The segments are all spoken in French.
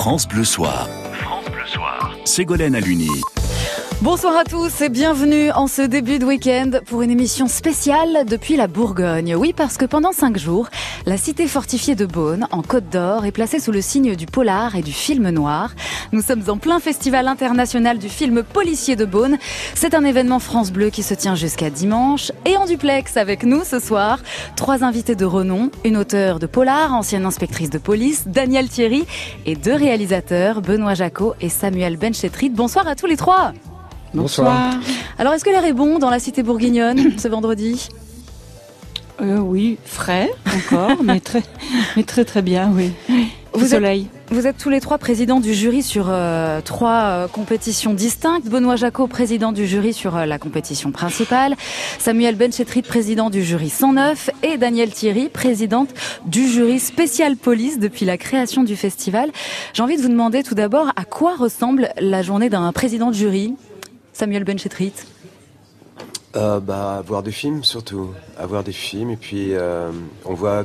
France Bleu Soir. France Bleu Soir. Ségolène Aluni. Bonsoir à tous et bienvenue en ce début de week-end pour une émission spéciale depuis la Bourgogne. Oui, parce que pendant cinq jours, la cité fortifiée de Beaune, en Côte d'Or, est placée sous le signe du polar et du film noir. Nous sommes en plein festival international du film policier de Beaune. C'est un événement France Bleu qui se tient jusqu'à dimanche. Et en duplex avec nous ce soir, trois invités de renom, une auteure de polar, ancienne inspectrice de police, Daniel Thierry, et deux réalisateurs, Benoît Jacot et Samuel Benchetrit. Bonsoir à tous les trois. Bonsoir. Alors, est-ce que l'air est bon dans la cité bourguignonne ce vendredi euh, Oui, frais encore, mais très, mais très très bien, oui. Vous soleil. Êtes, vous êtes tous les trois présidents du jury sur euh, trois euh, compétitions distinctes. Benoît Jacot, président du jury sur euh, la compétition principale. Samuel Benchetrit, président du jury 109. Et Daniel Thierry, présidente du jury spécial police depuis la création du festival. J'ai envie de vous demander tout d'abord à quoi ressemble la journée d'un président de jury? Samuel Benchetrit euh, bah, voir des films surtout, avoir des films et puis euh, on voit,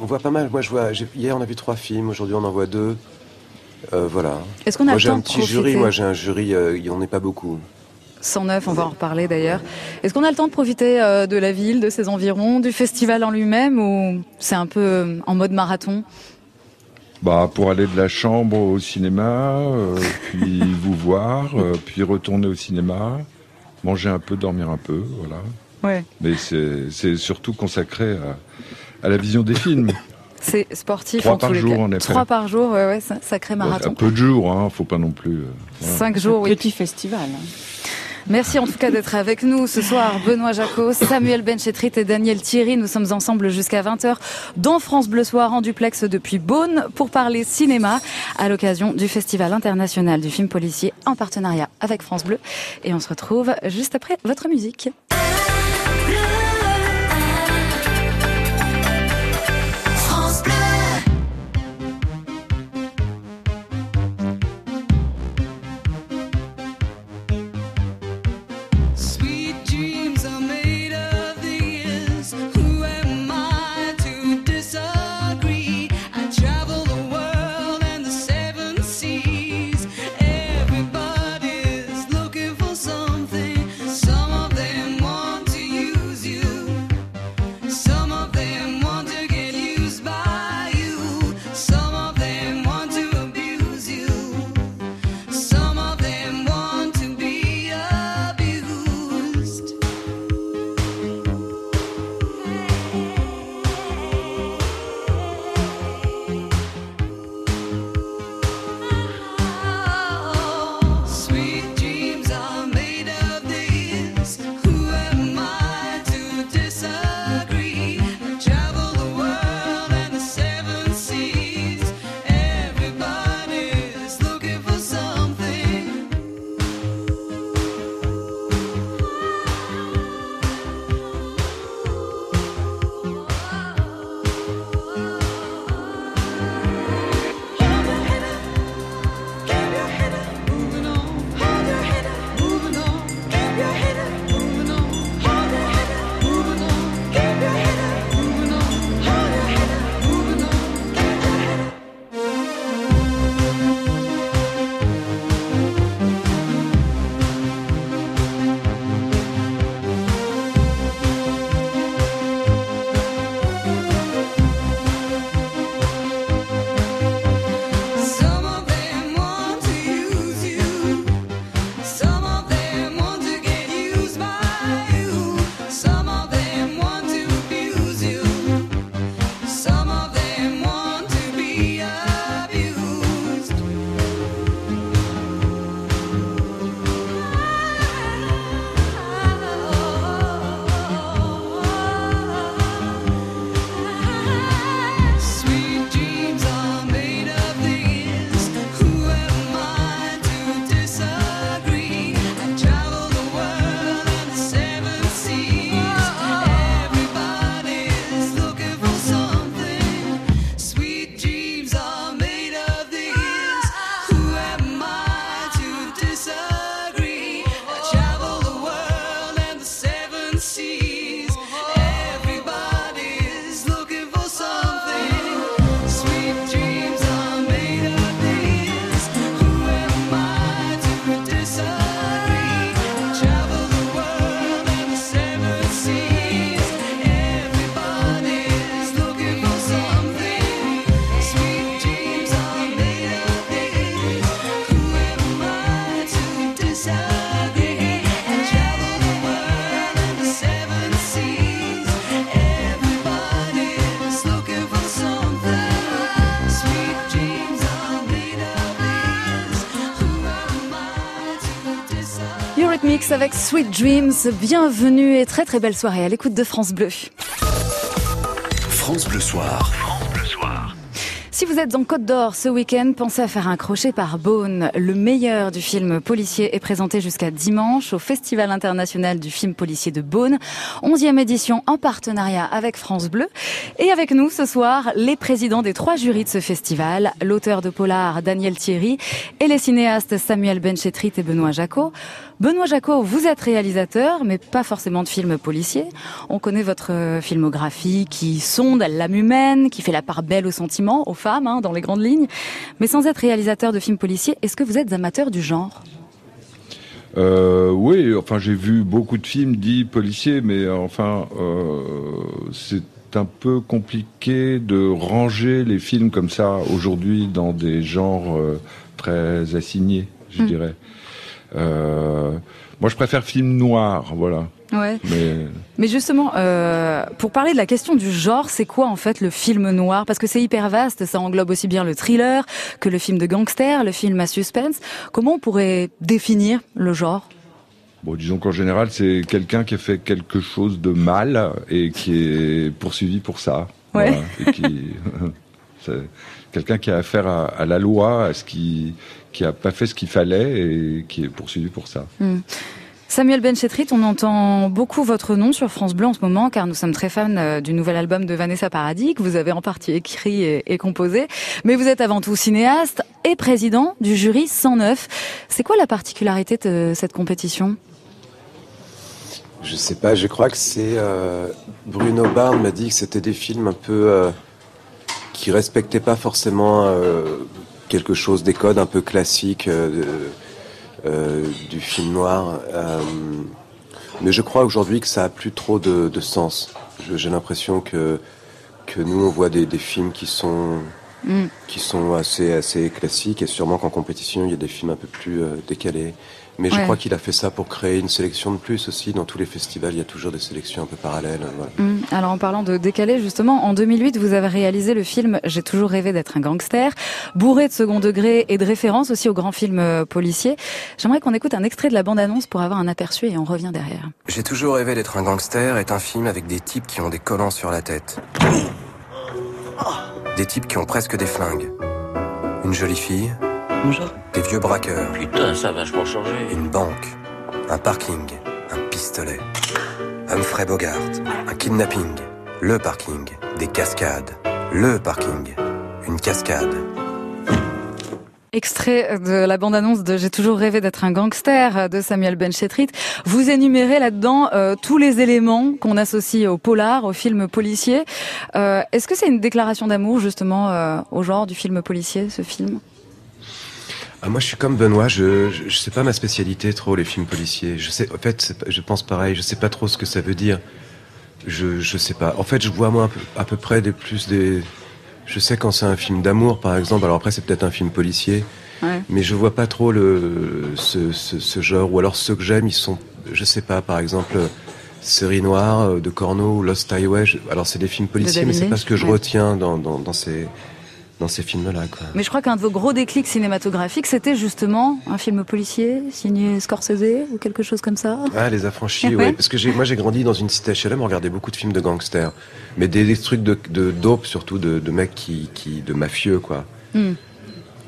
on voit pas mal. Moi, je vois, hier on a vu trois films, aujourd'hui on en voit deux. Euh, voilà. Est-ce qu'on a moi j'ai un petit profiter jury, moi j'ai un jury, il n'y en est pas beaucoup. 109, on va en reparler d'ailleurs. Est-ce qu'on a le temps de profiter de la ville, de ses environs, du festival en lui-même ou c'est un peu en mode marathon? Bah, pour aller de la chambre au cinéma, euh, puis vous voir, euh, puis retourner au cinéma, manger un peu, dormir un peu, voilà. Ouais. Mais c'est c'est surtout consacré à, à la vision des films. C'est sportif Trois en par tous les jour, cas. en effet. Trois par jour, ouais, ouais, ça- sacré Un marathon. peu de jours, hein, faut pas non plus. euh, voilà. Cinq jours, oui. Petit festival. Merci en tout cas d'être avec nous ce soir. Benoît Jacot, Samuel Benchetrit et Daniel Thierry. Nous sommes ensemble jusqu'à 20h dans France Bleu Soir en duplex depuis Beaune pour parler cinéma à l'occasion du Festival international du film policier en partenariat avec France Bleu. Et on se retrouve juste après votre musique. Avec Sweet Dreams. Bienvenue et très très belle soirée à l'écoute de France Bleu. France Bleu Soir. Si vous êtes en Côte d'Or ce week-end, pensez à faire un crochet par Beaune. Le meilleur du film policier est présenté jusqu'à dimanche au Festival international du film policier de Beaune. 11e édition en partenariat avec France Bleu. Et avec nous ce soir, les présidents des trois jurys de ce festival, l'auteur de Polar Daniel Thierry et les cinéastes Samuel Benchetrit et Benoît Jacot. Benoît Jacot, vous êtes réalisateur, mais pas forcément de films policiers. On connaît votre filmographie qui sonde l'âme humaine, qui fait la part belle aux sentiments, hein, dans les grandes lignes. Mais sans être réalisateur de films policiers, est-ce que vous êtes amateur du genre? Euh, oui, enfin j'ai vu beaucoup de films dits policiers, mais enfin euh, c'est un peu compliqué de ranger les films comme ça aujourd'hui dans des genres euh, très assignés, je Mm. dirais. Euh, moi, je préfère film noir, voilà. Ouais. Mais Mais justement, euh, pour parler de la question du genre, c'est quoi en fait le film noir? Parce que c'est hyper vaste, ça englobe aussi bien le thriller que le film de gangster, le film à suspense. Comment on pourrait définir le genre? Bon, disons qu'en général, c'est quelqu'un qui a fait quelque chose de mal et qui est poursuivi pour ça. Ouais. Voilà. Et qui, c'est quelqu'un qui a affaire à, à la loi, à ce qui qui a pas fait ce qu'il fallait et qui est poursuivi pour ça. Samuel Benchetrit, on entend beaucoup votre nom sur France Bleu en ce moment, car nous sommes très fans euh, du nouvel album de Vanessa Paradis, que vous avez en partie écrit et, composé. Mais vous êtes avant tout cinéaste et président du jury 109. C'est quoi la particularité de cette compétition? Je sais pas, je crois que c'est euh, Bruno Barn m'a dit que c'était des films un peu euh, qui respectaient pas forcément euh, quelque chose des codes un peu classiques du film noir. Euh, mais je crois aujourd'hui que ça a plus trop de, de sens. J'ai l'impression que que nous on voit des, des films qui sont Mm. qui sont assez assez classiques et sûrement qu'en compétition il y a des films un peu plus euh, décalés. Mais je Ouais. crois qu'il a fait ça pour créer une sélection de plus aussi. Dans tous les festivals, il y a toujours des sélections un peu parallèles. Voilà. Hum, Alors en parlant de décalé, justement, en 2008, vous avez réalisé le film J'ai toujours rêvé d'être un gangster, bourré de second degré et de références aussi au grand film euh, policier. J'aimerais qu'on écoute un extrait de la bande-annonce pour avoir un aperçu et on revient derrière. J'ai toujours rêvé d'être un gangster est un film avec des types qui ont des collants sur la tête. Des types qui ont presque des flingues. Une jolie fille, Bonjour. Des vieux braqueurs, Putain, ça a vachement changé. une banque, un parking, un pistolet. Humphrey Bogart, un kidnapping, le parking, des cascades, le parking, une cascade. Extrait de la bande-annonce de J'ai toujours rêvé d'être un gangster de Samuel Benchetrit. Vous énumérez là-dedans euh, tous les éléments qu'on associe au polar, au film policier. Euh, Est-ce que c'est une déclaration d'amour justement euh, au genre du film policier, ce film? Ah, moi, je suis comme Benoît. Je, je, je sais pas ma spécialité trop les films policiers. Je sais, en fait, je pense pareil. Je sais pas trop ce que ça veut dire. Je, je sais pas. En fait, je vois moi à peu, près des plus des. Je sais quand c'est un film d'amour, par exemple. Alors après, c'est peut-être un film policier, Ouais. mais je vois pas trop le ce, ce, ce genre. Ou alors ceux que j'aime, ils sont. Je sais pas. Par exemple, Série Noire euh, de Corneau ou Lost Highway. je- alors c'est des films policiers, David mais c'est pas ce que je ouais. retiens dans dans, dans ces dans ces films-là. Quoi. Mais je crois qu'un de vos gros déclics cinématographiques, c'était justement un film policier signé Scorsese ou quelque chose comme ça. Ah, les affranchis, ouais. Parce que j'ai, moi, j'ai grandi dans une cité HLM, on regardait beaucoup de films de gangsters. Mais des, des trucs de, de dope, surtout, de, de mecs qui, qui, de mafieux, quoi. Hmm.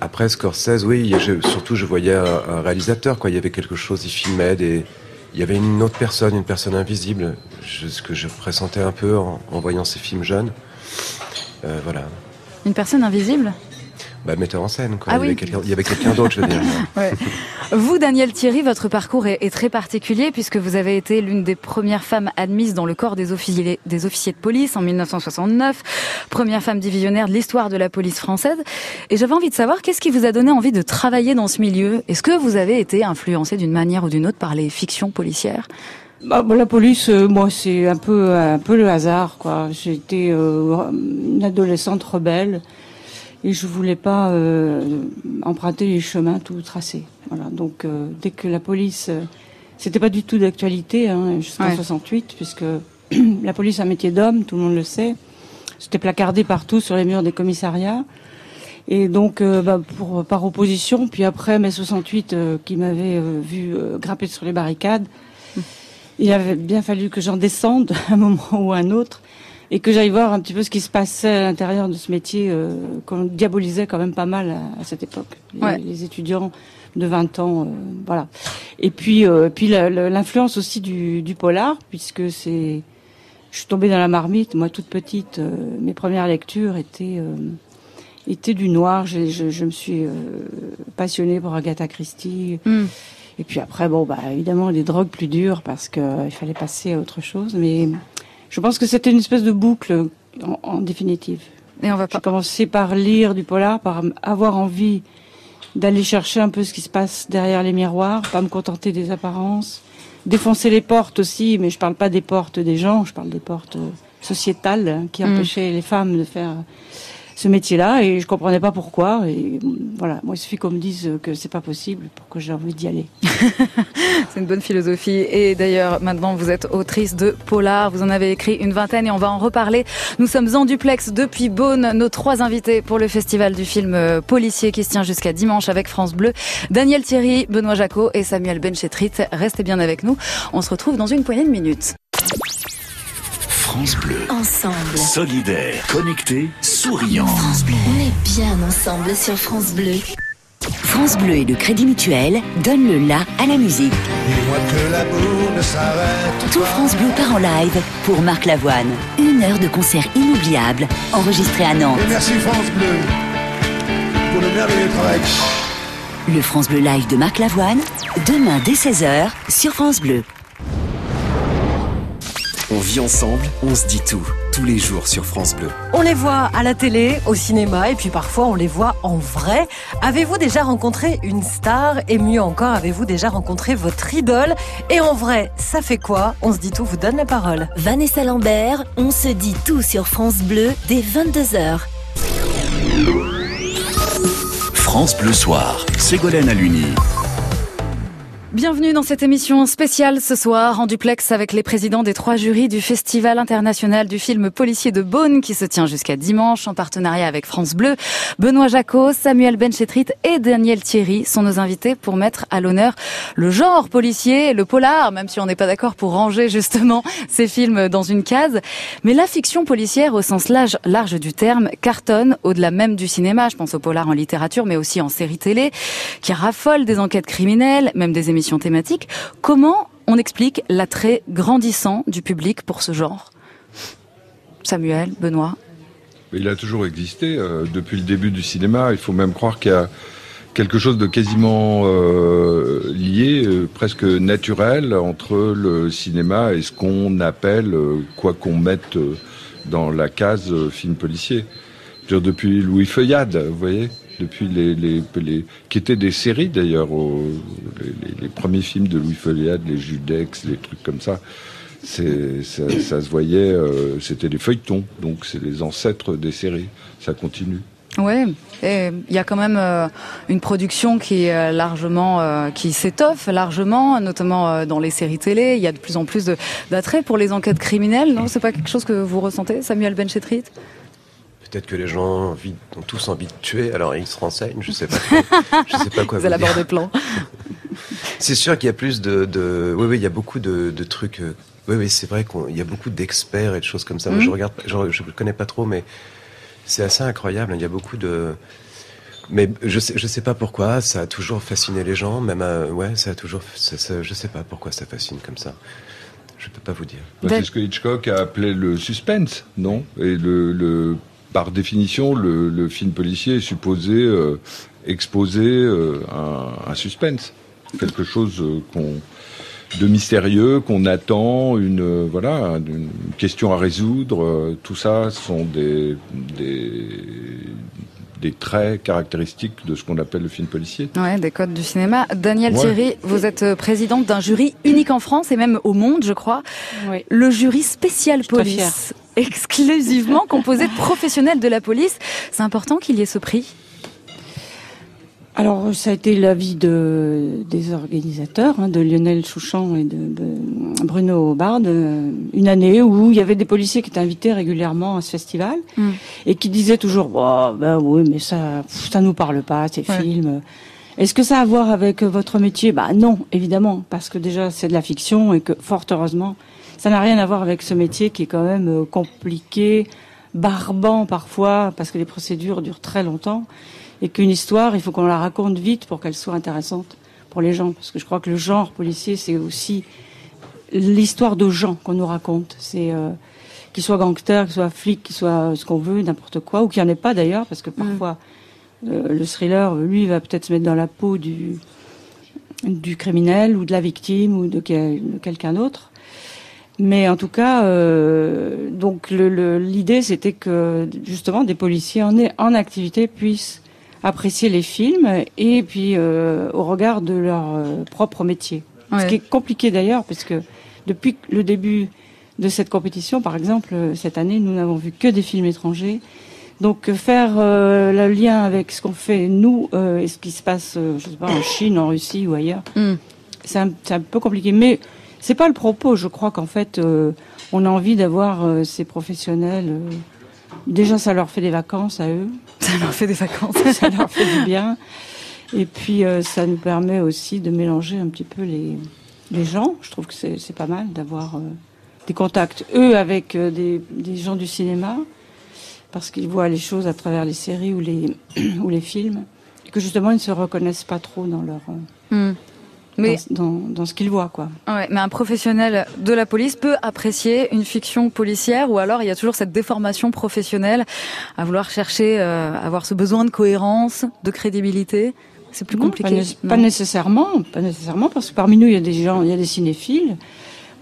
Après, Scorsese, oui, je- surtout, je voyais un, un réalisateur, quoi. Il y avait quelque chose, il filmait des, il y avait une autre personne, une personne invisible. Je- ce que je pressentais un peu en, en voyant ces films jeunes. Euh, voilà. Une personne invisible Bah, metteur en scène, quoi. Ah il, y oui. avait quelqu'un, il y avait quelqu'un d'autre, je veux dire. Ouais. Vous, Daniel Thierry, votre parcours est, est très particulier puisque vous avez été l'une des premières femmes admises dans le corps des officiers, des officiers de police en 1969, première femme divisionnaire de l'histoire de la police française. Et j'avais envie de savoir qu'est-ce qui vous a donné envie de travailler dans ce milieu? Est-ce que vous avez été influencé d'une manière ou d'une autre par les fictions policières? Bah, la police, euh, moi, c'est un peu, un peu le hasard, quoi. J'étais euh, une adolescente rebelle et je voulais pas euh, emprunter les chemins tout tracés. Voilà. Donc, euh, dès que la police, euh, c'était pas du tout d'actualité hein, jusqu'en Ouais. 68, puisque la police un métier d'homme, tout le monde le sait. C'était placardé partout sur les murs des commissariats. Et donc, euh, bah, pour, par opposition, puis après mai 68, euh, qui m'avait euh, vu euh, grimper sur les barricades, il avait bien fallu que j'en descende à un moment ou à un autre et que j'aille voir un petit peu ce qui se passait à l'intérieur de ce métier euh, qu'on diabolisait quand même pas mal à, à cette époque. Les, Ouais. les étudiants de 20 ans, euh, voilà. Et puis, euh, puis l'influence aussi du, du polar, puisque c'est, je suis tombée dans la marmite. Moi, toute petite, mes premières lectures étaient étaient du noir. Je, je, je me suis passionnée pour Agatha Christie. Hmm. Et puis après, bon, bah évidemment, des drogues plus dures parce que euh, fallait passer à autre chose. Mais je pense que c'était une espèce de boucle en, en définitive. Et on va J'ai pas. commencé par lire du polar, par avoir envie d'aller chercher un peu ce qui se passe derrière les miroirs, pas me contenter des apparences, défoncer les portes aussi, mais je parle pas des portes des gens, je parle des portes euh, sociétales hein, qui Mm. empêchaient les femmes de faire ce métier-là et je comprenais pas pourquoi et mm, voilà, moi il suffit qu'on me dise que c'est pas possible pour que j'ai envie d'y aller. C'est une bonne philosophie. Et d'ailleurs, maintenant, vous êtes autrice de Polar. Vous en avez écrit une vingtaine et on va en reparler. Nous sommes en duplex depuis Beaune. Nos trois invités pour le festival du film euh, policier qui se tient jusqu'à dimanche avec France Bleu. Daniel Thierry, Benoît Jacot et Samuel Benchetrit. Restez bien avec nous. On se retrouve dans une poignée de minutes. France Bleu. Ensemble. Solidaire, connecté, souriant. France Bleu. On est bien ensemble sur France Bleu. France Bleu et le Crédit Mutuel donnent le la à la musique. Dis-moi que l'amour ne s'arrête Tout France Bleu part en live pour Marc Lavoine. Une heure de concert inoubliable enregistré à Nantes. Et merci France Bleu pour le merveilleux travail. Le France Bleu Live de Marc Lavoine, demain dès 16h sur France Bleu. On vit ensemble, on se dit tout, tous les jours sur France Bleu. On les voit à la télé, au cinéma et puis parfois on les voit en vrai. Avez-vous déjà rencontré une star? Et mieux encore, avez-vous déjà rencontré votre idole? Et en vrai, ça fait quoi? On se dit tout, vous donne la parole. Vanessa Lambert, on se dit tout sur France Bleu dès 22h. France Bleu Soir. Ségolène Aluni. Bienvenue dans cette émission spéciale ce soir en duplex avec les présidents des trois jurys du Festival international du film policier de Beaune qui se tient jusqu'à dimanche en partenariat avec France Bleu. Benoît Jacot, Samuel Benchetrit et Daniel Thierry sont nos invités pour mettre à l'honneur le genre policier, le polar, même si on n'est pas d'accord pour ranger justement ces films dans une case. Mais la fiction policière au sens large, large du terme cartonne au-delà même du cinéma. Je pense au polar en littérature mais aussi en série télé qui raffole des enquêtes criminelles, même des émissions thématiques. Comment on explique l'attrait grandissant du public pour ce genre? Samuel, Benoît? Il a toujours existé euh, depuis le début du cinéma. Il faut même croire qu'il y a quelque chose de quasiment euh, lié, euh, presque naturel, entre le cinéma et ce qu'on appelle, quoi qu'on mette dans la case film policier. Depuis Louis Feuillade, vous voyez? Depuis les, les, qui étaient des séries d'ailleurs les, premiers films de Louis Feuillade les Judex les trucs comme ça. C'est ça, se voyait euh, c'était des feuilletons. Donc c'est les ancêtres des séries. Ça continue. Ouais, et il y a quand même euh, une production qui est euh, largement, qui s'étoffe largement, notamment dans les séries télé. Il y a de plus en plus d'attrait pour les enquêtes criminelles. Non, c'est pas quelque chose que vous ressentez, Samuel Benchetrit? Peut-être que les gens ont, envie- ont tous envie de tuer, alors ils se renseignent, je sais pas. je sais pas quoi Vous vous élaborez dire. des plans. C'est sûr qu'il y a plus de, de... oui, oui, il y a beaucoup de, de trucs. euh, Oui, oui, c'est vrai qu'il y a beaucoup d'experts et de choses comme ça. Moi, Mhm. je regarde, je, je connais pas trop, mais c'est assez incroyable. Il y a beaucoup de. Mais je sais, je sais pas pourquoi. Ça a toujours fasciné les gens. Même, à- ouais, ça a toujours. Ça, ça- je sais pas pourquoi ça fascine comme ça. Je peux pas vous dire. Bah, c'est ce que Hitchcock a appelé le suspense non? Et le, le par définition le, le film policier est supposé euh, exposer euh, un, un suspense quelque chose euh, qu'on de mystérieux qu'on attend, une euh, voilà, une question à résoudre. euh, tout ça sont des, des des traits caractéristiques de ce qu'on appelle le film policier. Ouais, des codes du cinéma. Daniel Ouais. Thierry, vous êtes présidente d'un jury unique en France et même au monde, je crois. Oui. Le jury spécial police, exclusivement composé de professionnels de la police. C'est important qu'il y ait ce prix. Alors, ça a été l'avis de, des organisateurs, hein, de Lionel Chouchan et de, de Bruno Bard, euh, une année où il y avait des policiers qui étaient invités régulièrement à ce festival Mm. et qui disaient toujours, oh, ben oui, mais ça, ça nous parle pas, ces Ouais. films. Est-ce que ça a à voir avec votre métier? Bah non, évidemment, parce que déjà c'est de la fiction et que fort heureusement, ça n'a rien à voir avec ce métier qui est quand même euh, compliqué, barbant parfois, parce que les procédures durent très longtemps et qu'une histoire, il faut qu'on la raconte vite pour qu'elle soit intéressante pour les gens, parce que je crois que le genre policier, c'est aussi l'histoire de gens qu'on nous raconte. C'est euh, qu'ils soient gangsters, qu'ils soient flics, qu'ils soient ce qu'on veut, n'importe quoi, ou qu'il n'y en ait pas d'ailleurs, parce que parfois euh, le thriller, lui, va peut-être se mettre dans la peau du du criminel ou de la victime ou de, quel- de quelqu'un d'autre. Mais en tout cas, euh, donc le- le- l'idée c'était que justement des policiers en, en activité puissent apprécier les films et puis euh, au regard de leur euh, propre métier. Ce qui est compliqué d'ailleurs parce que depuis le début de cette compétition, par exemple, euh, cette année, nous n'avons vu que des films étrangers. Donc euh, faire euh, le lien avec ce qu'on fait nous euh, et ce qui se passe, je sais pas, en Chine, en Russie ou ailleurs, Mm. c'est un, c'est un peu compliqué. Mais c'est pas le propos. Je crois qu'en fait, euh, on a envie d'avoir euh, ces professionnels. euh, déjà, ça leur fait des vacances à eux. Ça leur fait des vacances. ça leur fait du bien. Et puis, ça nous permet aussi de mélanger un petit peu les, les gens. Je trouve que c'est pas mal d'avoir des contacts, eux, avec des, des gens du cinéma, parce qu'ils voient les choses à travers les séries ou les, ou les films, et que justement, ils ne se reconnaissent pas trop dans leur... euh, Mm. Mais dans, dans, dans ce qu'ils voient, quoi. Ouais, mais un professionnel de la police peut apprécier une fiction policière ou alors il y a toujours cette déformation professionnelle à vouloir chercher, euh, avoir ce besoin de cohérence, de crédibilité. C'est plus Non, compliqué. Pas, né- pas nécessairement, pas nécessairement, parce que parmi nous, il y a des gens, il y a des cinéphiles.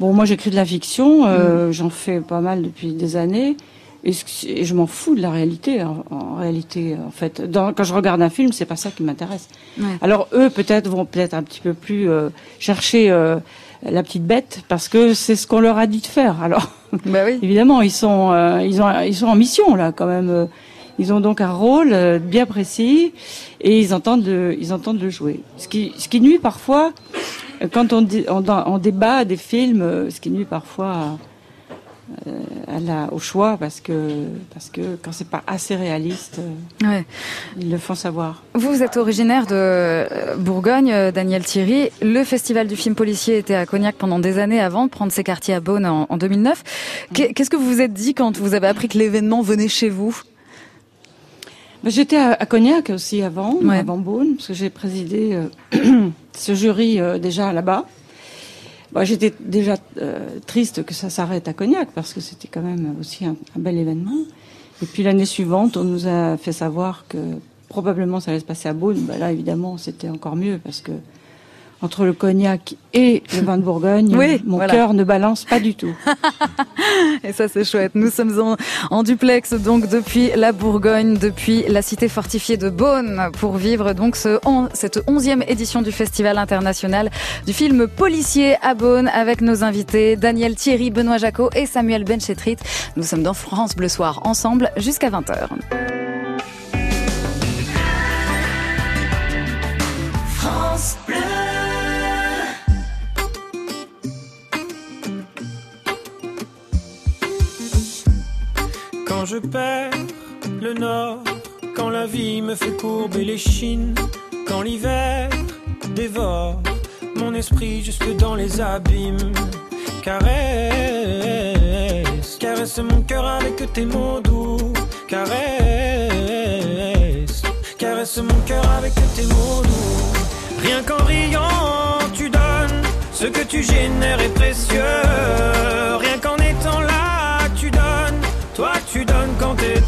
Bon, moi, j'écris de la fiction, euh, j'en fais pas mal depuis des années, et, je m'en fous de la réalité. En, en réalité, en fait, Dans- quand je regarde un film, c'est pas ça qui m'intéresse. Ouais. Alors eux, peut-être vont peut-être un petit peu plus euh, chercher euh, la petite bête, parce que c'est ce qu'on leur a dit de faire. Alors, Bah oui. évidemment, ils sont, euh, ils ont, ils sont en mission là, quand même. euh, Ils ont donc un rôle euh, bien précis et ils entendent le, ils entendent le jouer. Ce qui, ce qui nuit parfois, euh, quand on, on, on débat des films, euh, ce qui nuit parfois euh, au choix parce que, parce que quand c'est pas assez réaliste, euh, Ouais. ils le font savoir. Vous, vous êtes originaire de euh, Bourgogne, Daniel Thierry. Le festival du film policier était à Cognac pendant des années avant de prendre ses quartiers à Beaune en, en 2009. Qu'est- Qu'est-ce que vous vous êtes dit quand vous avez appris que l'événement venait chez vous? Ben, J'étais à, à Cognac aussi avant, Ouais. avant Beaune, parce que j'ai présidé euh, ce jury déjà là-bas. Bon, J'étais déjà euh, triste que ça s'arrête à Cognac, parce que c'était quand même aussi un, un bel événement. Et puis l'année suivante, on nous a fait savoir que probablement ça allait se passer à Beaune. Ben là, évidemment, c'était encore mieux, parce que entre le cognac et le vin de Bourgogne, Oui, mon voilà. cœur ne balance pas du tout. Et ça, c'est chouette. Nous sommes en, en duplex, donc, depuis la Bourgogne, depuis la cité fortifiée de Beaune, pour vivre, donc, ce, on- cette onzième édition du Festival international du film policier à Beaune, avec nos invités Daniel Thierry, Benoît Jacot et Samuel Benchetrit. Nous sommes dans France Bleu Soir, ensemble, jusqu'à 20h. Quand je perds le nord, quand la vie me fait courber les chines, quand l'hiver dévore mon esprit jusque dans les abîmes. Caresse, caresse mon cœur avec tes mots doux. Caresse, caresse mon cœur avec tes mots doux. Rien qu'en riant, tu donnes ce que tu génères est précieux.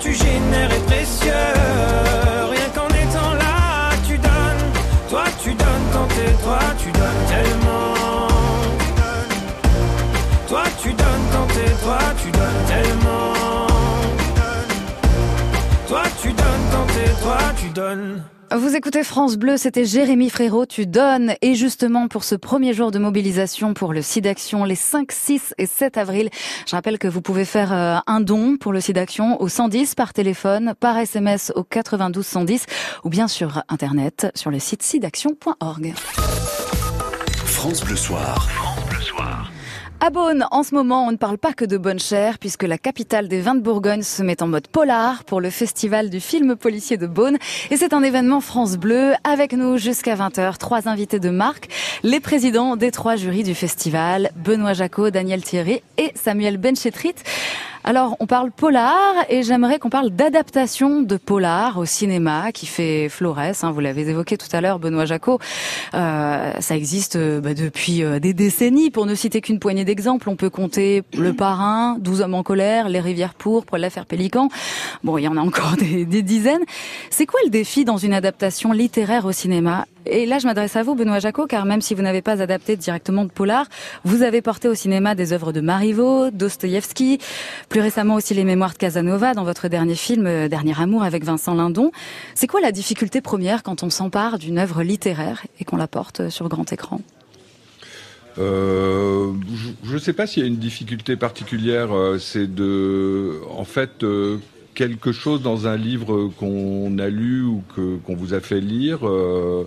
Tu génères est précieux. Rien qu'en étant là, tu donnes, toi tu donnes quand t'es toi, tu donnes tellement. Toi tu donnes quand t'es toi, tu donnes tellement. Toi tu donnes quand t'es toi, tu donnes. Vous écoutez France Bleu, c'était Jérémy Frérot, tu donnes. Et justement, pour ce premier jour de mobilisation pour le SIDAction, les 5, 6 et 7 avril, je rappelle que vous pouvez faire euh, un don pour le SIDAction au 110 par téléphone, par SMS au 92 110 ou bien sur Internet sur le site sidaction.org. France Bleu Soir. France Bleu Soir. À Beaune, en ce moment, on ne parle pas que de bonne chère, puisque la capitale des vins de Bourgogne se met en mode polar pour le festival du film policier de Beaune. Et c'est un événement France Bleu, avec nous jusqu'à 20h, trois invités de marque, les présidents des trois jurys du festival, Benoît Jacot, Daniel Thierry et Samuel Benchetrit. Alors, on parle polar et j'aimerais qu'on parle d'adaptation de polar au cinéma qui fait florès. hein, vous l'avez évoqué tout à l'heure, Benoît Jacot. Euh, ça existe euh, bah, depuis euh, des décennies. Pour ne citer qu'une poignée d'exemples, on peut compter Le Parrain, 12 hommes en colère, Les Rivières pourpres, l'affaire Pélican. Bon, il y en a encore des dizaines. C'est quoi le défi dans une adaptation littéraire au cinéma? Et là, je m'adresse à vous, Benoît Jacot, car même si vous n'avez pas adapté directement de polar, vous avez porté au cinéma des œuvres de Marivaux, Dostoïevski, plus récemment aussi les mémoires de Casanova dans votre dernier film euh, Dernier amour avec Vincent Lindon. C'est quoi la difficulté première quand on s'empare d'une œuvre littéraire et qu'on la porte sur grand écran? Euh, je ne sais pas s'il y a une difficulté particulière. euh, C'est de, en fait, euh, quelque chose dans un livre qu'on a lu ou que qu'on vous a fait lire euh,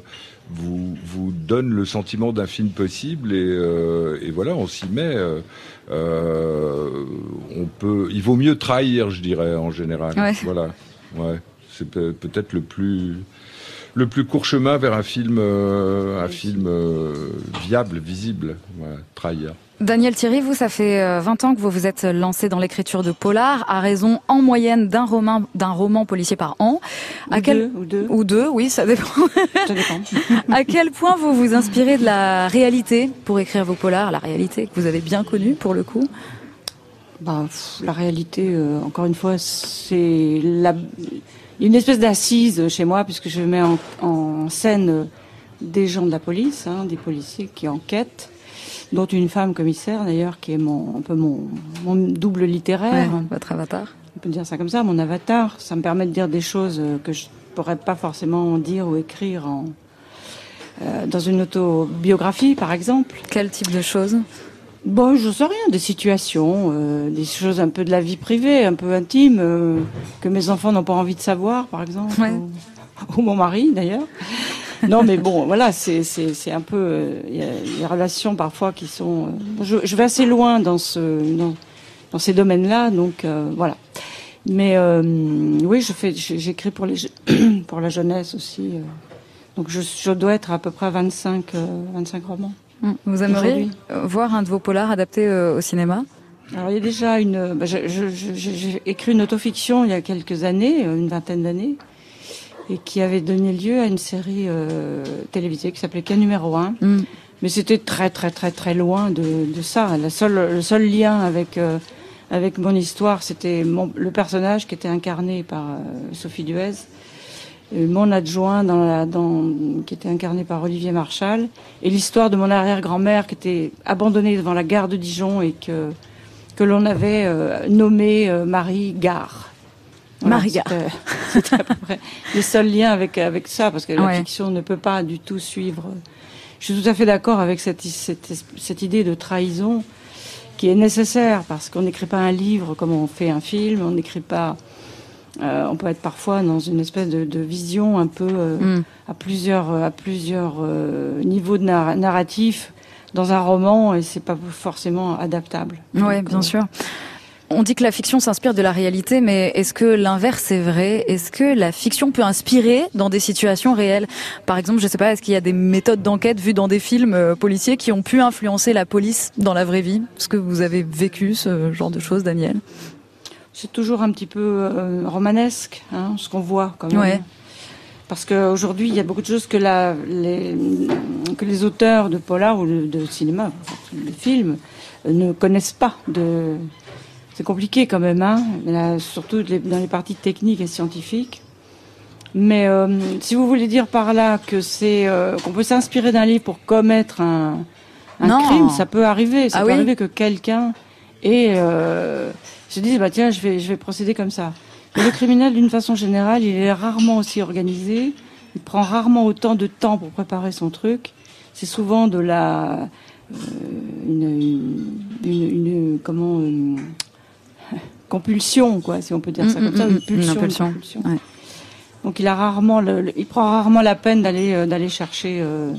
vous vous donne le sentiment d'un film possible et, euh, et voilà, on s'y met. euh, euh, on peut, il vaut mieux trahir, je dirais en général. Ouais. Voilà, ouais, c'est peut- peut-être le plus le plus court chemin vers un film, euh, un film euh, viable, visible. Voilà, trahir. Daniel Thierry, vous, ça fait euh, 20 ans que vous vous êtes lancé dans l'écriture de polar, à raison en moyenne d'un roman, d'un roman policier par an. Ou deux, ou deux. Ou deux, oui, ça dépend. Ça dépend. à quel point vous vous inspirez de la réalité pour écrire vos polars, la réalité que vous avez bien connue pour le coup? Bah, pff, la réalité, euh, encore une fois, c'est la... une espèce d'assise chez moi, puisque je mets en, en scène euh, des gens de la police, hein, des policiers qui enquêtent, dont une femme commissaire d'ailleurs, qui est mon, un peu mon, mon double littéraire. Ouais, votre avatar. On peut dire ça comme ça, mon avatar. Ça me permet de dire des choses euh, que je pourrais pas forcément dire ou écrire en, euh, dans une autobiographie, par exemple. Quel type de choses? Bon, je sais rien, des situations, euh, des choses un peu de la vie privée, un peu intime, euh, que mes enfants n'ont pas envie de savoir, par exemple, ou, ou mon mari d'ailleurs. Non, mais bon, voilà, c'est c'est c'est un peu euh, il y a des relations parfois qui sont. euh, je, je vais assez loin dans ce dans, dans ces domaines-là, donc euh, voilà. Mais euh, oui, je fais, j'écris pour les pour la jeunesse aussi. euh. donc je, je dois être à peu près à 25 euh, 25 romans. Vous aimeriez voir un de vos polars adapté au cinéma? Alors il y a déjà une. bah, J'ai écrit une autofiction il y a quelques années, une vingtaine d'années, et qui avait donné lieu à une série euh, télévisée qui s'appelait K numéro 1. Mais c'était très très très très loin de, de ça. La seule, le seul lien avec euh, avec mon histoire. C'était mon- le personnage qui était incarné par euh, Sophie Duez, euh, mon adjoint dans la, dans, qui était incarné par Olivier Marchal, et l'histoire de mon arrière-grand-mère qui était abandonnée devant la gare de Dijon et que que l'on avait euh, nommée Marie Gare. C'était- C'était à peu près le seul lien avec avec ça parce que la fiction ne peut pas du tout suivre. Je suis tout à fait d'accord avec cette, cette, cette idée de trahison qui est nécessaire parce qu'on n'écrit pas un livre comme on fait un film, on n'écrit pas. euh, on peut être parfois dans une espèce de, de vision un peu euh, Mm. à plusieurs à plusieurs euh, niveaux de nar- narratif dans un roman et c'est pas forcément adaptable. Donc, bien sûr. On dit que la fiction s'inspire de la réalité, mais est-ce que l'inverse est vrai? Est-ce que la fiction peut inspirer dans des situations réelles? Par exemple, je sais pas, est-ce qu'il y a des méthodes d'enquête vues dans des films euh, policiers qui ont pu influencer la police dans la vraie vie? Est-ce que vous avez vécu ce genre de choses, Daniel? C'est toujours un petit peu euh, romanesque, hein, ce qu'on voit quand même. Ouais. Parce qu'aujourd'hui, il y a beaucoup de choses que, la, les, que les auteurs de polar ou de, de cinéma, de films, euh, ne connaissent pas. De... C'est compliqué quand même, hein, là, surtout dans les parties techniques et scientifiques. Mais euh, si vous voulez dire par là que c'est euh, qu'on peut s'inspirer d'un livre pour commettre un, un crime, ça peut arriver. Ça Ah peut oui arriver que quelqu'un ait euh, se dise bah tiens je vais je vais procéder comme ça. Mais le criminel d'une façon générale, il est rarement aussi organisé. Il prend rarement autant de temps pour préparer son truc. C'est souvent de la euh, une, une, une- une- comment une compulsion quoi si on peut dire ça Mm, comme ça mm, une mm, pulsion, une une impulsion. compulsion. Ouais. Donc il a rarement, le, le- il prend rarement la peine d'aller euh, d'aller chercher euh,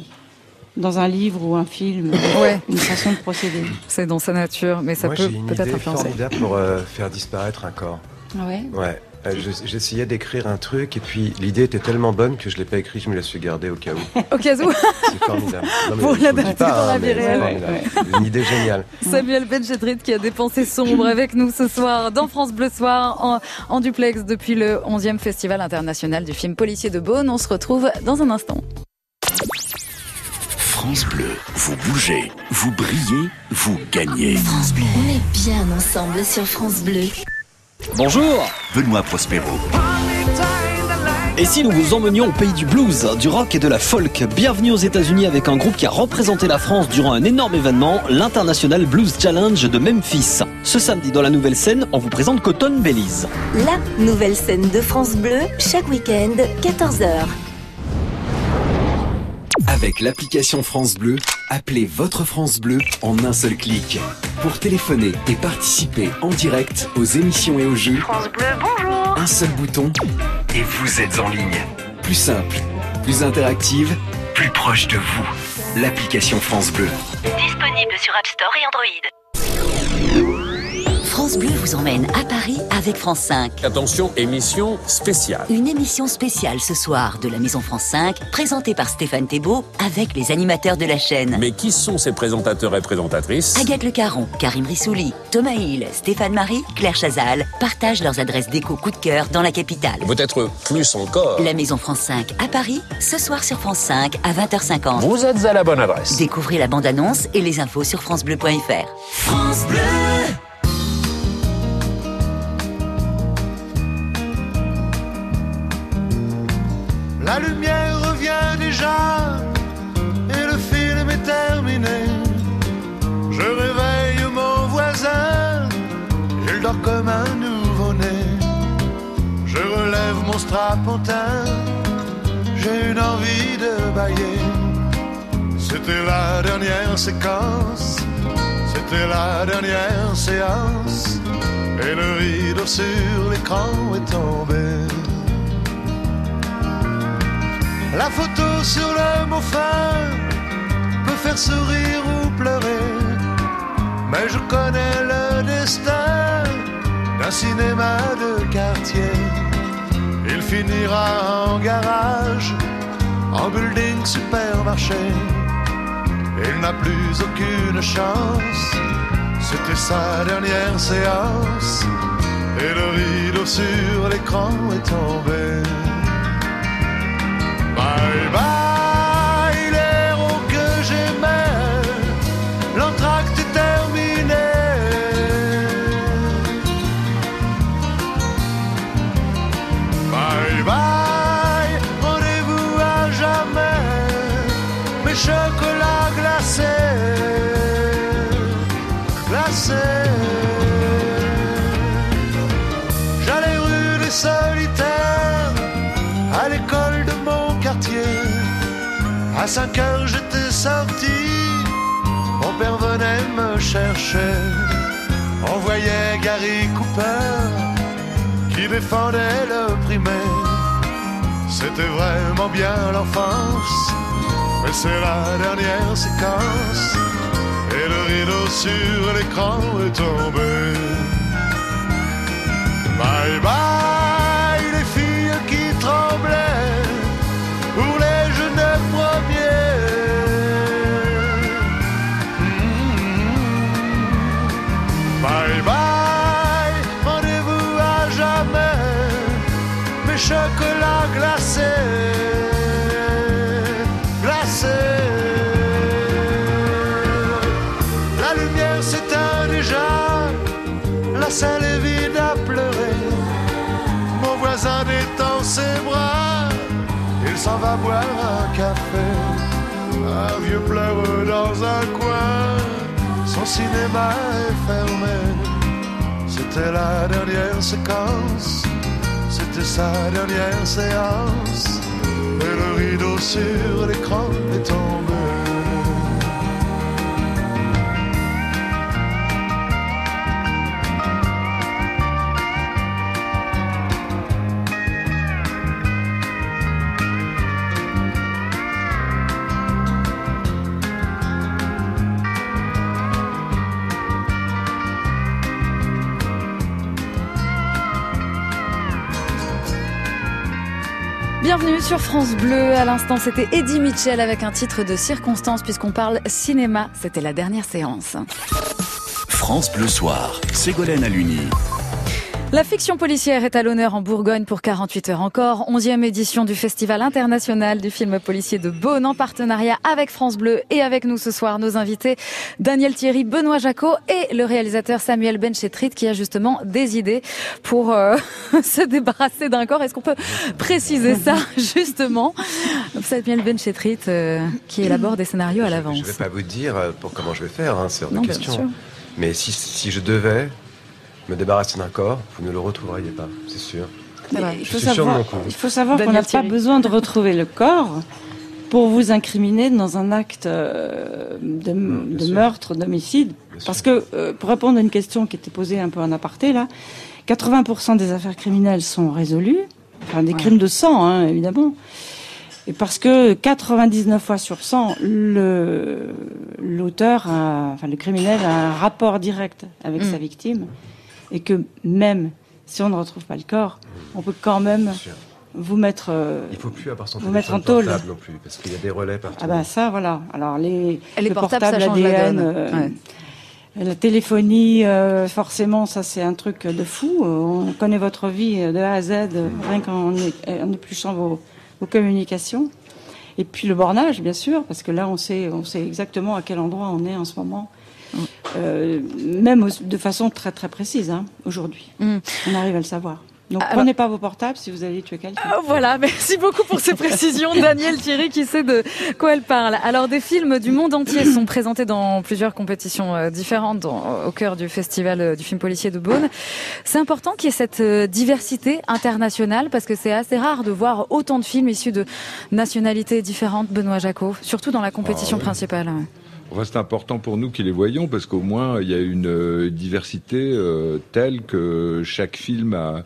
dans un livre ou un film Ouais. une façon de procéder. C'est dans sa nature, mais ça Moi, peut j'ai une peut-être idée influencer. formidable pour euh, faire disparaître un corps. Ah ouais? Ouais. Euh, je- J'essayais d'écrire un truc et puis l'idée était tellement bonne que je l'ai pas écrit, je me la suis gardée au cas où. Au cas où, C'est formidable. Non, mais Pour l'adapter dans la hein, vie réelle. Une idée géniale. Samuel Benjedrit qui a des pensées sombres avec nous ce soir dans France Bleu Soir en, en duplex depuis le 11e Festival international du film policier de Beaune. On se retrouve dans un instant. France Bleu, vous bougez, vous brillez, vous gagnez. France Bleu. On est bien ensemble sur France Bleu. Bonjour Benoît Prospero. Et si nous vous emmenions au pays du blues, du rock et de la folk Bienvenue aux États-Unis avec un groupe qui a représenté la France durant un énorme événement, l'International Blues Challenge de Memphis. Ce samedi dans la nouvelle scène, on vous présente Cotton Belize. La nouvelle scène de France Bleu, chaque week-end, 14h. Avec l'application France Bleu, appelez votre France Bleu en un seul clic. Pour téléphoner et participer en direct aux émissions et aux jeux, France Bleu, bonjour un seul bouton et vous êtes en ligne. Plus simple, plus interactive, plus proche de vous. L'application France Bleu. Disponible sur App Store et Android. France Bleu vous emmène à Paris avec France 5. Attention, émission spéciale. Une émission spéciale ce soir de la Maison France 5, présentée par Stéphane Thébault avec les animateurs de la chaîne. Mais qui sont ces présentateurs et présentatrices? Agathe Le Caron, Karim Rissouli, Thomas Hill, Stéphane Marie, Claire Chazal partagent leurs adresses déco coup de cœur dans la capitale. Peut-être plus encore. La Maison France 5 à Paris, ce soir sur France 5 à 20h50. Vous êtes à la bonne adresse. Découvrez la bande-annonce et les infos sur francebleu.fr. France Bleu La lumière revient déjà et le film est terminé. Je réveille mon voisin, il dort comme un nouveau-né. Je relève mon strapontin, j'ai une envie de bailler. C'était la dernière séquence, c'était la dernière séance, et le rideau sur l'écran est tombé. La photo sur le mot peut faire sourire ou pleurer. Mais je connais le destin d'un cinéma de quartier. Il finira en garage, en building supermarché. Il n'a plus aucune chance. C'était sa dernière séance. Et le rideau sur l'écran est tombé. Bye À 5 heures j'étais sorti, mon père venait me chercher. On voyait Gary Cooper qui défendait le primaire. C'était vraiment bien l'enfance, mais c'est la dernière séquence. Et le rideau sur l'écran est tombé. Bye bye ses bras, il s'en va boire un café. Un vieux pleure dans un coin, son cinéma est fermé. C'était la dernière séquence, c'était sa dernière séance. Et le rideau sur l'écran est tombé. Sur France Bleu. À l'instant, c'était Eddie Mitchell avec un titre de circonstance puisqu'on parle cinéma. C'était la dernière séance. France Bleu Soir. Ségolène Aluni. La fiction policière est à l'honneur en Bourgogne pour 48 heures encore. 11e édition du Festival international du film policier de Beaune en partenariat avec France Bleu et avec nous ce soir nos invités Daniel Thierry, Benoît Jacot et le réalisateur Samuel Benchetrit qui a justement des idées pour euh, se débarrasser d'un corps. Est-ce qu'on peut préciser ça justement? Samuel Benchetrit euh, qui élabore des scénarios à l'avance. Je ne vais pas vous dire euh, pour comment je vais faire, hein, c'est hors de question. Mais si, si je devais me débarrasser d'un corps, vous ne le retrouveriez pas, c'est sûr. Il faut savoir, mon coup. il faut savoir qu'on n'a pas besoin de retrouver le corps pour vous incriminer dans un acte euh, de, de meurtre, d'homicide. Parce que, euh, pour répondre à une question qui était posée un peu en aparté, là, 80% des affaires criminelles sont résolues, enfin des crimes de sang, hein, évidemment. Et parce que 99 fois sur 100, le l'auteur, enfin le criminel a un rapport direct avec Mm. sa victime, et que même si on ne retrouve pas le corps, on peut quand même vous mettre, euh, Il faut plus avoir son vous mettre en téléphone tôle. portable non plus, parce qu'il y a des relais partout. Ah bah ça, voilà. Alors les, le portables, ça portable la euh, Ouais. la téléphonie, euh, forcément, ça c'est un truc de fou. Euh, On connaît votre vie de A à Z, euh, rien qu'en en épluchant vos, vos communications. Et puis le bornage, bien sûr, parce que là on sait, on sait exactement à quel endroit on est en ce moment. Euh, même de façon très très précise hein, aujourd'hui. Mm. On arrive à le savoir. Donc Alors- prenez pas vos portables si vous allez tuer quelqu'un. Ah, Voilà, merci beaucoup pour ces précisions. Daniel Thierry qui sait de quoi elle parle. Alors, des films du monde entier sont présentés dans plusieurs compétitions euh, différentes dans- au cœur du festival euh, du film policier de Beaune. C'est important qu'il y ait cette euh, diversité internationale parce que c'est assez rare de voir autant de films issus de nationalités différentes, Benoît Jacot, surtout dans la compétition Ah oui. principale. Enfin, c'est important pour nous qu'ils les voyons parce qu'au moins il y a une euh, diversité euh, telle que chaque film a-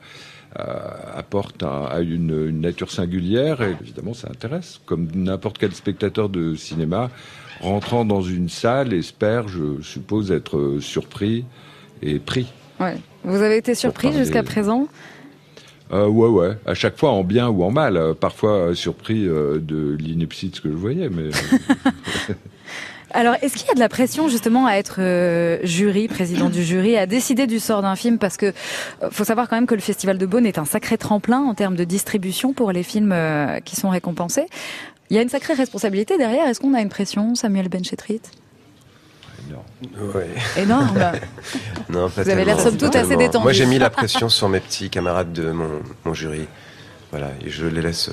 a- apporte a une, une nature singulière et évidemment ça intéresse. Comme n'importe quel spectateur de cinéma rentrant dans une salle espère, je suppose, être euh, surpris et pris. Ouais. Vous avez été surpris jusqu'à présent? Euh, ouais, ouais. À chaque fois en bien ou en mal. Parfois surpris euh, de l'ineptie de ce que je voyais, mais. Alors, est-ce qu'il y a de la pression justement à être euh, jury, président du jury, à décider du sort d'un film? Parce que euh, faut savoir quand même que le Festival de Beaune est un sacré tremplin en termes de distribution pour les films euh, qui sont récompensés. Il y a une sacrée responsabilité derrière. Est-ce qu'on a une pression, Samuel Benchetrit? Ouais. Énorme. non, Vous avez l'air somme toute assez détendu. Moi, j'ai mis la pression sur mes petits camarades de mon, mon jury. Voilà, et je les laisse.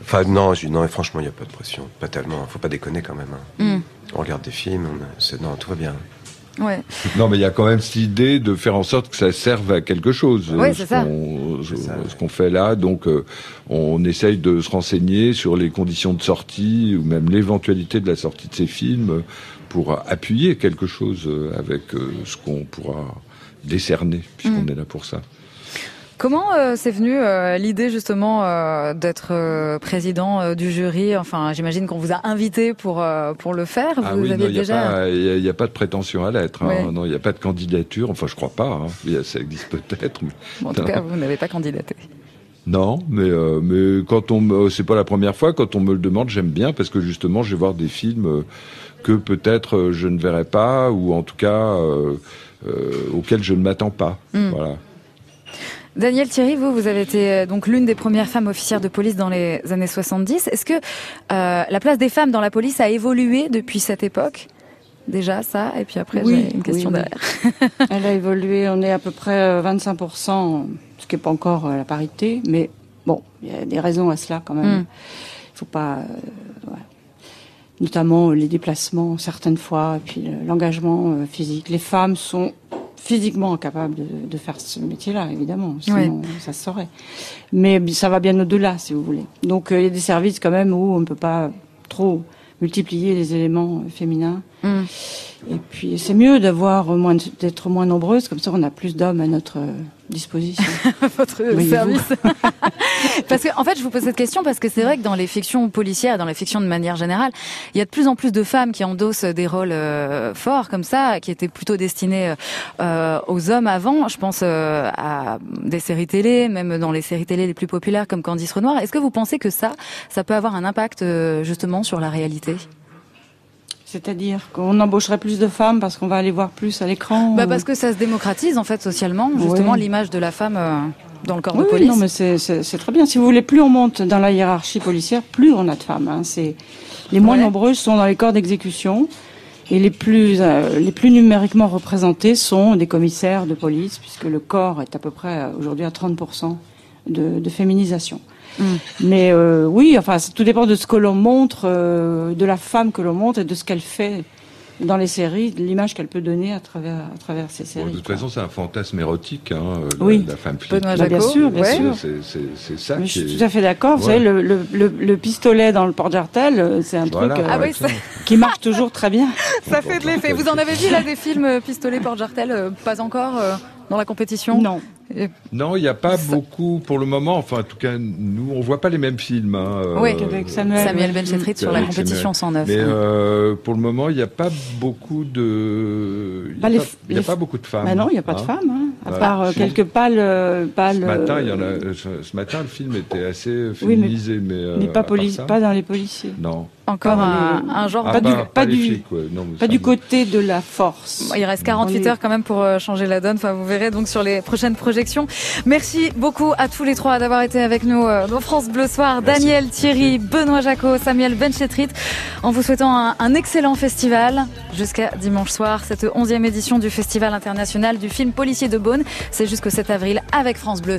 Enfin, non, non, franchement, il n'y a pas de pression. Pas tellement. Faut pas déconner quand même. hein. Mm. On regarde des films. On Non, tout va bien. Ouais. Non, mais il y a quand même cette idée de faire en sorte que ça serve à quelque chose. Ouais, Euh, c'est ce ça. qu'on- ce, ce qu'on fait là. Donc, euh, on essaye de se renseigner sur les conditions de sortie ou même l'éventualité de la sortie de ces films euh, pour appuyer quelque chose euh, avec euh, ce qu'on pourra décerner, puisqu'on Mm. est là pour ça. Comment euh, c'est venu euh, l'idée justement euh, d'être euh, président du jury? Enfin, j'imagine qu'on vous a invité pour pour le faire. Ah vous oui, aviez non, il n'y a, déjà. pas- il y a- pas de prétention à l'être. hein. Non, il n'y a pas de candidature. Enfin, je crois pas. hein. Ça existe peut-être. mais- Bon, en tout non. cas, vous n'avez pas candidaté. Non, mais euh, mais quand on c'est pas la première fois quand on me le demande, j'aime bien parce que justement, je vais voir des films que peut-être je ne verrai pas ou en tout cas euh, euh, auxquels je ne m'attends pas. Mm. Voilà. Daniel Thierry, vous, vous avez été euh, donc l'une des premières femmes officières de police dans les années 70. Est-ce que euh, la place des femmes dans la police a évolué depuis cette époque? Déjà ça, et puis après Oui, j'ai une question oui, oui. derrière. Elle a évolué, on est à peu près euh, 25%, ce qui n'est pas encore euh, la parité, mais bon, il y a des raisons à cela quand même. Mm. Il faut pas. euh, ouais. Notamment euh, les déplacements, certaines fois, et puis euh, l'engagement euh, physique. Les femmes sont physiquement incapables de, de faire ce métier-là, évidemment, sinon ça se saurait. Mais ça va bien au-delà, si vous voulez. Donc euh, il y a des services quand même où on ne peut pas trop multiplier les éléments euh, féminins. Mm. Et puis c'est mieux d'avoir moins d'être moins nombreuses, comme ça on a plus d'hommes à notre disposition. Votre service. parce que, en fait, je vous pose cette question parce que c'est vrai que dans les fictions policières et dans les fictions de manière générale, il y a de plus en plus de femmes qui endossent des rôles euh, forts comme ça, qui étaient plutôt destinés euh, aux hommes avant. Je pense euh, à des séries télé, même dans les séries télé les plus populaires comme Candice Renoir. Est-ce que vous pensez que ça, ça peut avoir un impact euh, justement sur la réalité? C'est-à-dire qu'on embaucherait plus de femmes parce qu'on va aller voir plus à l'écran bah Parce que ça se démocratise en fait socialement, justement l'image de la femme euh, dans le corps Oui, de oui, police. non, mais c'est- très bien. Si vous voulez, plus on monte dans la hiérarchie policière, plus on a de femmes. hein. C'est les moins Ouais. nombreuses sont dans les corps d'exécution et les plus euh, les plus numériquement représentés sont des commissaires de police, puisque le corps est à peu près euh, aujourd'hui à 30 de, de féminisation. Mm. Mais euh, oui, enfin, tout dépend de ce que l'on montre, euh, de la femme que l'on montre et de ce qu'elle fait dans les séries, de l'image qu'elle peut donner à travers à travers ces Bon, séries. de toute façon, c'est un fantasme érotique, hein, euh, la, Oui. la femme flic. Benoît Bah, bien sûr, bien ouais. sûr. C'est- ça Mais qui je suis est- tout à fait d'accord. Vous savez, le, le, le, le pistolet dans le porte-jartel, euh, c'est un Voilà, truc euh, Ah oui, ça- qui marche toujours très bien. Ça fait de l'effet. Vous en avez vu là des films pistolet porte jartel euh, Pas encore euh, dans la compétition? Non. Non, il n'y a pas beaucoup pour le moment. Enfin, en tout cas, nous, on voit pas les mêmes films. Hein, euh, Oui, Qu'avec Samuel, Samuel Benchetrit sur la compétition Samuel. 109. Mais euh, pour le moment, il n'y a pas beaucoup de. Il n'y Bah, a, les pas- f- il y a les pas f- beaucoup de femmes. Bah non, il n'y a pas de hein. femmes, hein, à Ouais. part euh, Si. quelques pâles. euh, pâles Ce matin, il y en a. euh, euh, Ce ce matin, le film était assez Oui, mais- féminisé, mais. euh, mais pas, à part poli- ça, pas dans les policiers. Non. Encore un, genre Ah, pas de... du, pas- pas du, flics, ouais. Non, mais pas ça du me- côté de la force. Il reste 48 On est- heures quand même pour euh, changer la donne. Enfin, vous verrez donc sur les prochaines projections. Merci beaucoup à tous les trois d'avoir été avec nous euh, dans France Bleu Soir. Daniel, Thierry, Benoît Jacot, Samuel Benchetrit. En vous souhaitant un, un excellent festival jusqu'à dimanche soir. Cette 11e édition du Festival international du film policier de Beaune. C'est jusqu'au 7 avril avec France Bleu.